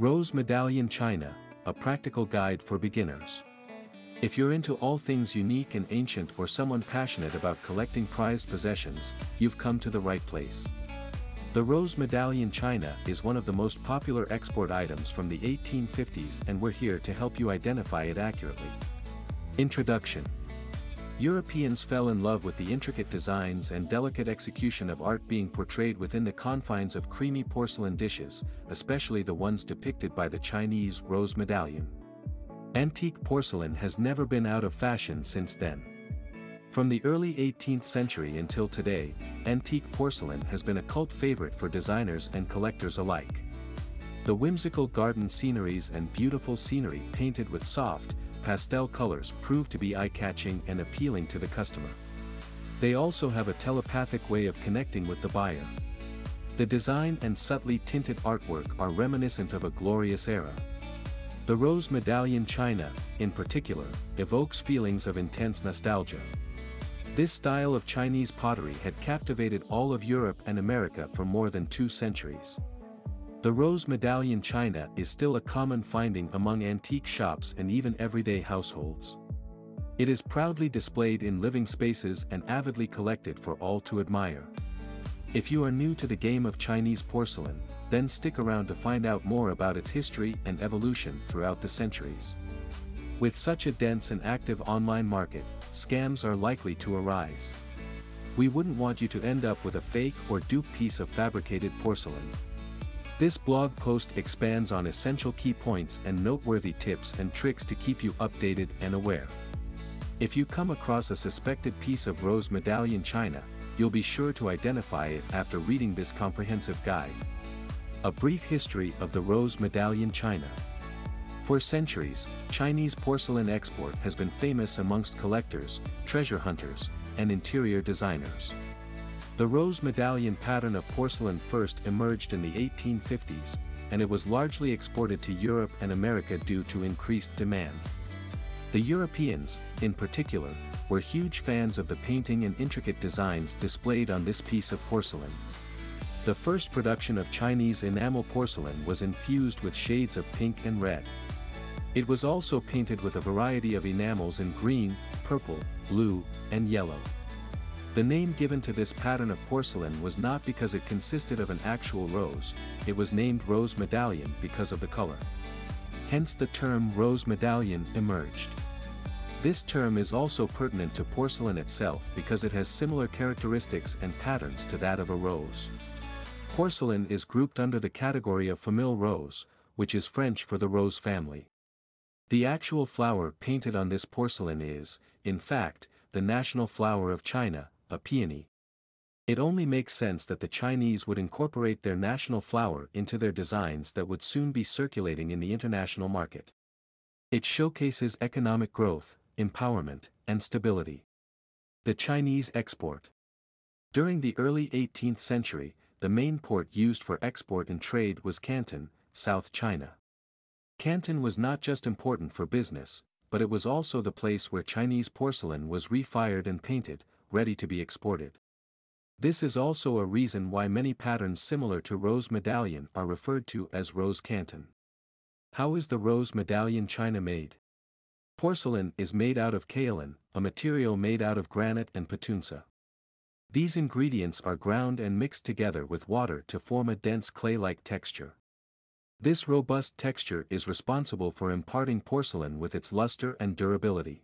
Rose Medallion China, a practical guide for beginners. If you're into all things unique and ancient or someone passionate about collecting prized possessions, you've come to the right place. The Rose Medallion China is one of the most popular export items from the 1850s and we're here to help you identify it accurately. Introduction Europeans fell in love with the intricate designs and delicate execution of art being portrayed within the confines of creamy porcelain dishes, especially the ones depicted by the Chinese rose medallion. Antique porcelain has never been out of fashion since then. From the early 18th century until today, antique porcelain has been a cult favorite for designers and collectors alike. The whimsical garden sceneries and beautiful scenery painted with soft, pastel colors prove to be eye-catching and appealing to the customer. They also have a telepathic way of connecting with the buyer. The design and subtly tinted artwork are reminiscent of a glorious era. The Rose Medallion China, in particular, evokes feelings of intense nostalgia. This style of Chinese pottery had captivated all of Europe and America for more than two centuries. The rose medallion china is still a common finding among antique shops and even everyday households. It is proudly displayed in living spaces and avidly collected for all to admire. If you are new to the game of Chinese porcelain, then stick around to find out more about its history and evolution throughout the centuries. With such a dense and active online market, scams are likely to arise. We wouldn't want you to end up with a fake or dupe piece of fabricated porcelain. This blog post expands on essential key points and noteworthy tips and tricks to keep you updated and aware. If you come across a suspected piece of rose medallion china, you'll be sure to identify it after reading this comprehensive guide. A brief history of the rose medallion china. For centuries, Chinese porcelain export has been famous amongst collectors, treasure hunters, and interior designers. The rose medallion pattern of porcelain first emerged in the 1850s, and it was largely exported to Europe and America due to increased demand. The Europeans, in particular, were huge fans of the painting and intricate designs displayed on this piece of porcelain. The first production of Chinese enamel porcelain was infused with shades of pink and red. It was also painted with a variety of enamels in green, purple, blue, and yellow. The name given to this pattern of porcelain was not because it consisted of an actual rose, it was named rose medallion because of the color. Hence the term rose medallion emerged. This term is also pertinent to porcelain itself because it has similar characteristics and patterns to that of a rose. Porcelain is grouped under the category of famille rose, which is French for the rose family. The actual flower painted on this porcelain is, in fact, the national flower of China, a peony. It only makes sense that the Chinese would incorporate their national flower into their designs that would soon be circulating in the international market. It showcases economic growth, empowerment, and stability. The Chinese export. During the early 18th century, the main port used for export and trade was Canton, South China. Canton was not just important for business, but it was also the place where Chinese porcelain was refired and painted, ready to be exported. This is also a reason why many patterns similar to rose medallion are referred to as rose canton. How is the rose medallion china made? Porcelain is made out of kaolin, a material made out of granite and petuntse. These ingredients are ground and mixed together with water to form a dense clay-like texture. This robust texture is responsible for imparting porcelain with its luster and durability.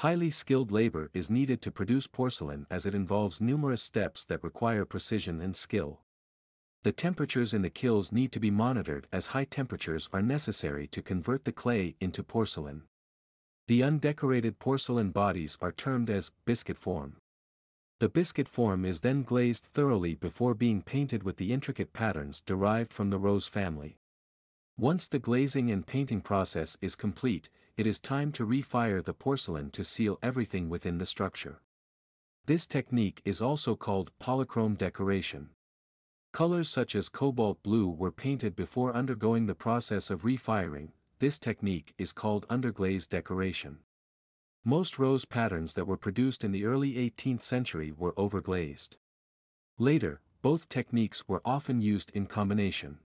Highly skilled labor is needed to produce porcelain as it involves numerous steps that require precision and skill. The temperatures in the kilns need to be monitored as high temperatures are necessary to convert the clay into porcelain. The undecorated porcelain bodies are termed as biscuit form. The biscuit form is then glazed thoroughly before being painted with the intricate patterns derived from the rose family. Once the glazing and painting process is complete, it is time to refire the porcelain to seal everything within the structure. This technique is also called polychrome decoration. Colors such as cobalt blue were painted before undergoing the process of refiring, this technique is called underglaze decoration. Most rose patterns that were produced in the early 18th century were overglazed. Later, both techniques were often used in combination.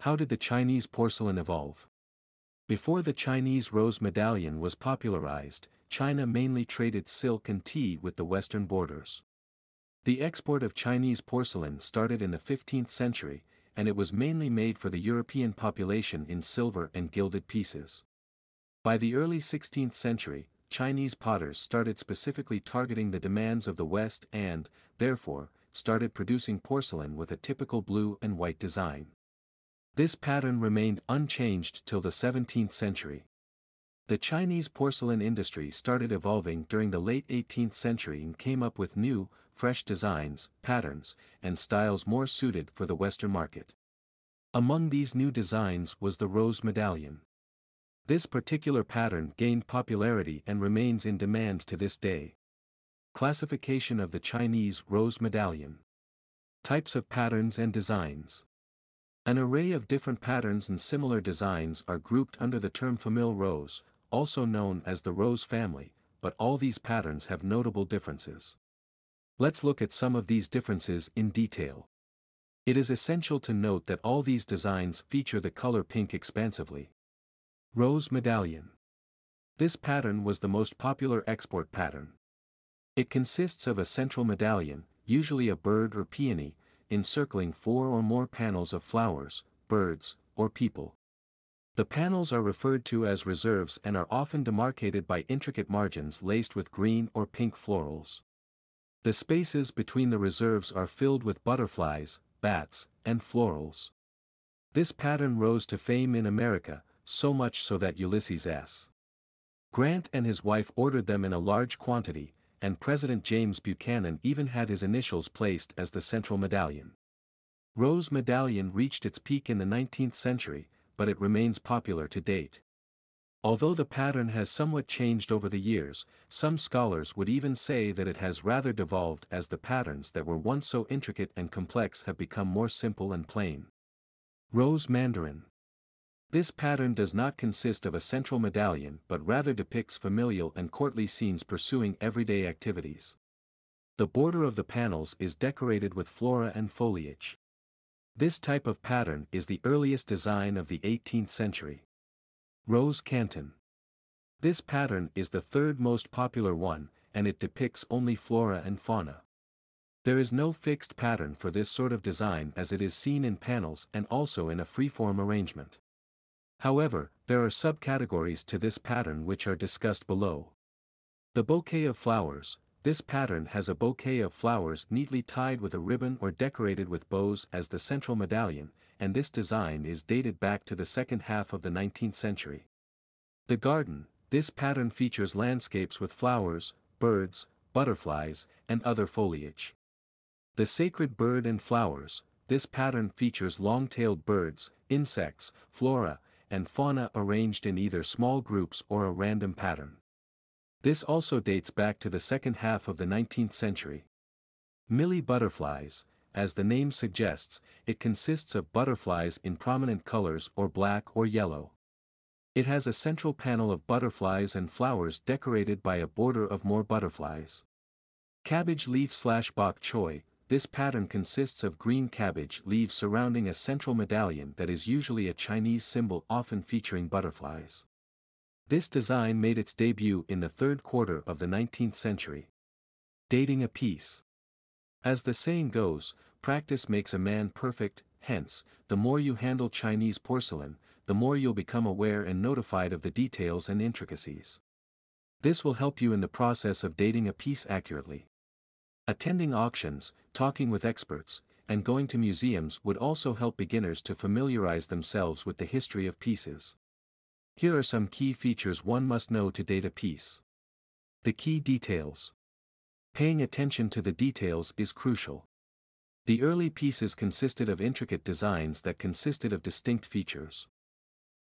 How did the Chinese porcelain evolve? Before the Chinese rose medallion was popularized, China mainly traded silk and tea with the western borders. The export of Chinese porcelain started in the 15th century, and it was mainly made for the European population in silver and gilded pieces. By the early 16th century, Chinese potters started specifically targeting the demands of the West and, therefore, started producing porcelain with a typical blue and white design. This pattern remained unchanged till the 17th century. The Chinese porcelain industry started evolving during the late 18th century and came up with new, fresh designs, patterns, and styles more suited for the Western market. Among these new designs was the rose medallion. This particular pattern gained popularity and remains in demand to this day. Classification of the Chinese rose medallion. Types of patterns and designs. An array of different patterns and similar designs are grouped under the term famille rose, also known as the rose family, but all these patterns have notable differences. Let's look at some of these differences in detail. It is essential to note that all these designs feature the color pink expansively. Rose Medallion. This pattern was the most popular export pattern. It consists of a central medallion, usually a bird or peony, encircling four or more panels of flowers, birds, or people. The panels are referred to as reserves and are often demarcated by intricate margins laced with green or pink florals. The spaces between the reserves are filled with butterflies, bats, and florals. This pattern rose to fame in America, so much so that Ulysses S. Grant and his wife ordered them in a large quantity, and President James Buchanan even had his initials placed as the central medallion. Rose medallion reached its peak in the 19th century, but it remains popular to date. Although the pattern has somewhat changed over the years, some scholars would even say that it has rather devolved as the patterns that were once so intricate and complex have become more simple and plain. Rose Mandarin This pattern does not consist of a central medallion but rather depicts familial and courtly scenes pursuing everyday activities. The border of the panels is decorated with flora and foliage. This type of pattern is the earliest design of the 18th century. Rose Canton. This pattern is the third most popular one, and it depicts only flora and fauna. There is no fixed pattern for this sort of design as it is seen in panels and also in a freeform arrangement. However, there are subcategories to this pattern which are discussed below. The bouquet of flowers, this pattern has a bouquet of flowers neatly tied with a ribbon or decorated with bows as the central medallion, and this design is dated back to the second half of the 19th century. The garden, this pattern features landscapes with flowers, birds, butterflies, and other foliage. The sacred bird and flowers, this pattern features long-tailed birds, insects, flora, and fauna arranged in either small groups or a random pattern. This also dates back to the second half of the 19th century. Millie butterflies, as the name suggests, it consists of butterflies in prominent colors or black or yellow. It has a central panel of butterflies and flowers decorated by a border of more butterflies. Cabbage leaf slash bok choy, this pattern consists of green cabbage leaves surrounding a central medallion that is usually a Chinese symbol often featuring butterflies. This design made its debut in the third quarter of the 19th century. Dating a piece. As the saying goes, practice makes a man perfect, hence, the more you handle Chinese porcelain, the more you'll become aware and notified of the details and intricacies. This will help you in the process of dating a piece accurately. Attending auctions, talking with experts, and going to museums would also help beginners to familiarize themselves with the history of pieces. Here are some key features one must know to date a piece. The key details. Paying attention to the details is crucial. The early pieces consisted of intricate designs that consisted of distinct features.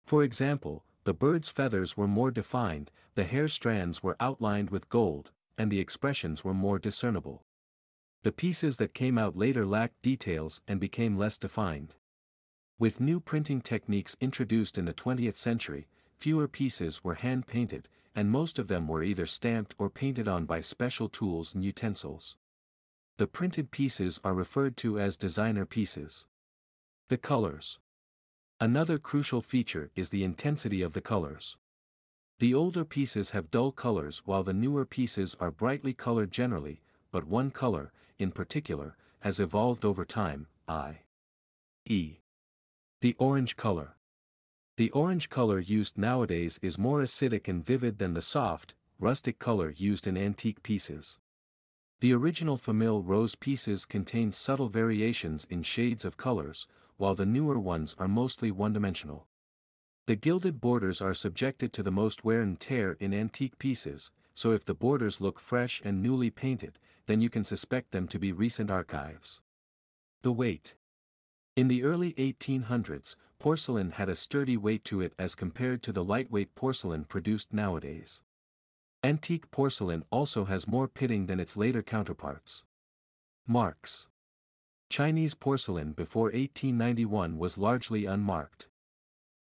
For example, the bird's feathers were more defined, the hair strands were outlined with gold, and the expressions were more discernible. The pieces that came out later lacked details and became less defined. With new printing techniques introduced in the 20th century, fewer pieces were hand-painted, and most of them were either stamped or painted on by special tools and utensils. The printed pieces are referred to as designer pieces. The colors. Another crucial feature is the intensity of the colors. The older pieces have dull colors while the newer pieces are brightly colored generally, but one color, in particular, has evolved over time, i.e. The orange color. The orange color used nowadays is more acidic and vivid than the soft, rustic color used in antique pieces. The original Famille rose pieces contain subtle variations in shades of colors, while the newer ones are mostly one-dimensional. The gilded borders are subjected to the most wear and tear in antique pieces, so if the borders look fresh and newly painted, then you can suspect them to be recent archives. The weight. In the early 1800s, porcelain had a sturdy weight to it as compared to the lightweight porcelain produced nowadays. Antique porcelain also has more pitting than its later counterparts. Marks Chinese porcelain before 1891 was largely unmarked.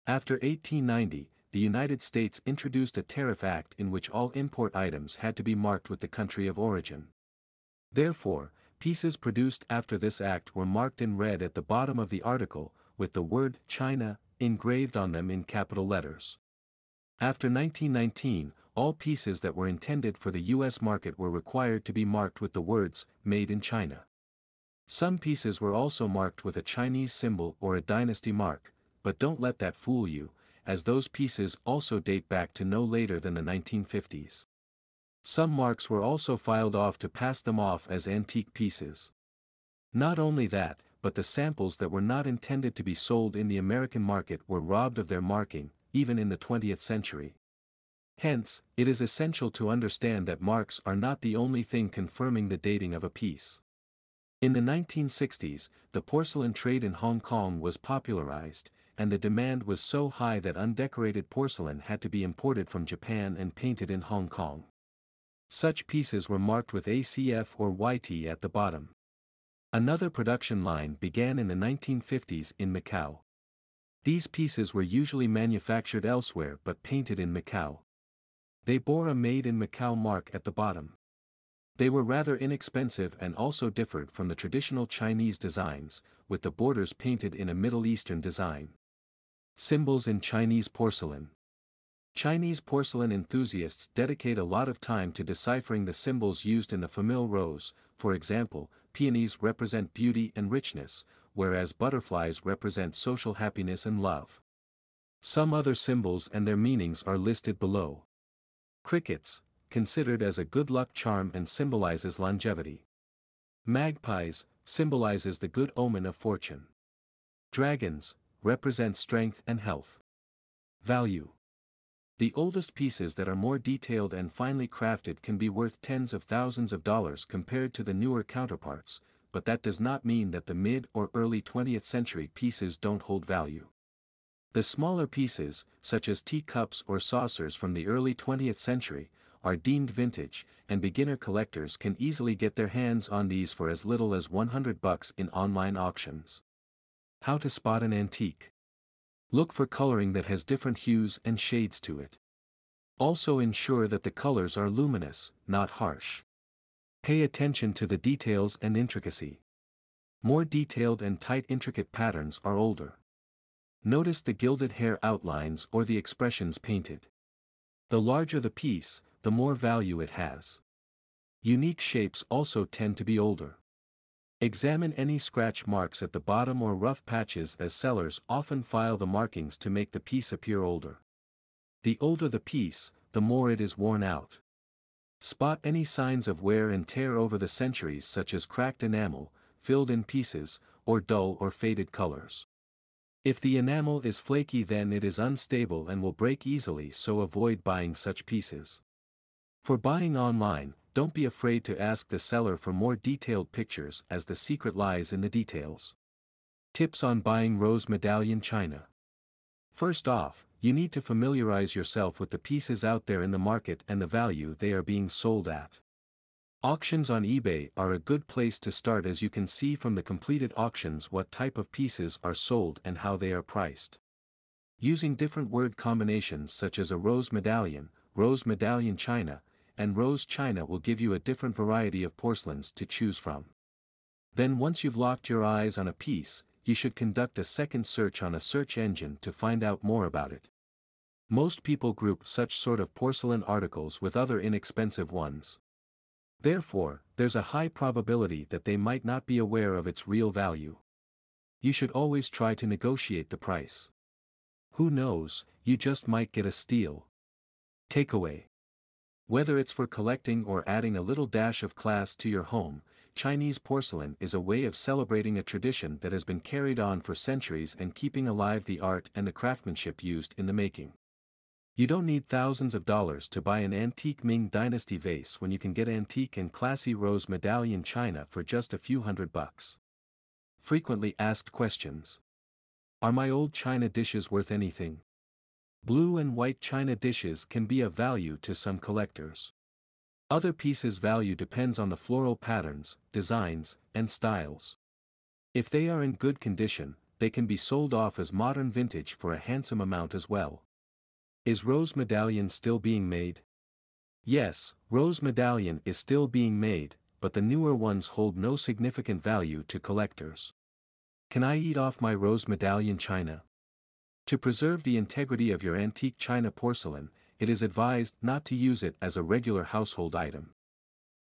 After 1890, the United States introduced a tariff act in which all import items had to be marked with the country of origin. Therefore, pieces produced after this act were marked in red at the bottom of the article, with the word China engraved on them in capital letters. After 1919, all pieces that were intended for the U.S. market were required to be marked with the words, Made in China. Some pieces were also marked with a Chinese symbol or a dynasty mark, but don't let that fool you, as those pieces also date back to no later than the 1950s. Some marks were also filed off to pass them off as antique pieces. Not only that, but the samples that were not intended to be sold in the American market were robbed of their marking, even in the 20th century. Hence, it is essential to understand that marks are not the only thing confirming the dating of a piece. In the 1960s, the porcelain trade in Hong Kong was popularized, and the demand was so high that undecorated porcelain had to be imported from Japan and painted in Hong Kong. Such pieces were marked with ACF or YT at the bottom. Another production line began in the 1950s in Macau. These pieces were usually manufactured elsewhere but painted in Macau. They bore a Made in Macau mark at the bottom. They were rather inexpensive and also differed from the traditional Chinese designs, with the borders painted in a Middle Eastern design. Symbols in Chinese porcelain. Chinese porcelain enthusiasts dedicate a lot of time to deciphering the symbols used in the Famille rose, for example, peonies represent beauty and richness, whereas butterflies represent social happiness and love. Some other symbols and their meanings are listed below. Crickets, considered as a good luck charm and symbolizes longevity. Magpies, symbolizes the good omen of fortune. Dragons, represent strength and health. Value. The oldest pieces that are more detailed and finely crafted can be worth tens of thousands of dollars compared to the newer counterparts, but that does not mean that the mid or early 20th century pieces don't hold value. The smaller pieces, such as teacups or saucers from the early 20th century, are deemed vintage, and beginner collectors can easily get their hands on these for as little as 100 bucks in online auctions. How to spot an antique. Look for coloring that has different hues and shades to it. Also ensure that the colors are luminous, not harsh. Pay attention to the details and intricacy. More detailed and tight intricate patterns are older. Notice the gilded hair outlines or the expressions painted. The larger the piece, the more value it has. Unique shapes also tend to be older. Examine any scratch marks at the bottom or rough patches as sellers often file the markings to make the piece appear older. The older the piece, the more it is worn out. Spot any signs of wear and tear over the centuries such as cracked enamel, filled in pieces, or dull or faded colors. If the enamel is flaky then it is unstable and will break easily so avoid buying such pieces. For buying online, don't be afraid to ask the seller for more detailed pictures as the secret lies in the details. Tips on buying rose medallion china. First off, you need to familiarize yourself with the pieces out there in the market and the value they are being sold at. Auctions on eBay are a good place to start as you can see from the completed auctions what type of pieces are sold and how they are priced. Using different word combinations such as a rose medallion, rose medallion china, and Rose China will give you a different variety of porcelains to choose from. Then once you've locked your eyes on a piece, you should conduct a second search on a search engine to find out more about it. Most people group such sort of porcelain articles with other inexpensive ones. Therefore, there's a high probability that they might not be aware of its real value. You should always try to negotiate the price. Who knows, you just might get a steal. Takeaway. Whether it's for collecting or adding a little dash of class to your home, Chinese porcelain is a way of celebrating a tradition that has been carried on for centuries and keeping alive the art and the craftsmanship used in the making. You don't need thousands of dollars to buy an antique Ming Dynasty vase when you can get antique and classy rose medallion china for just a few hundred bucks. Frequently asked questions. Are my old china dishes worth anything? Blue and white china dishes can be of value to some collectors. Other pieces' value depends on the floral patterns, designs, and styles. If they are in good condition, they can be sold off as modern vintage for a handsome amount as well. Is rose medallion still being made? Yes, rose medallion is still being made, but the newer ones hold no significant value to collectors. Can I eat off my rose medallion china? To preserve the integrity of your antique china porcelain, it is advised not to use it as a regular household item.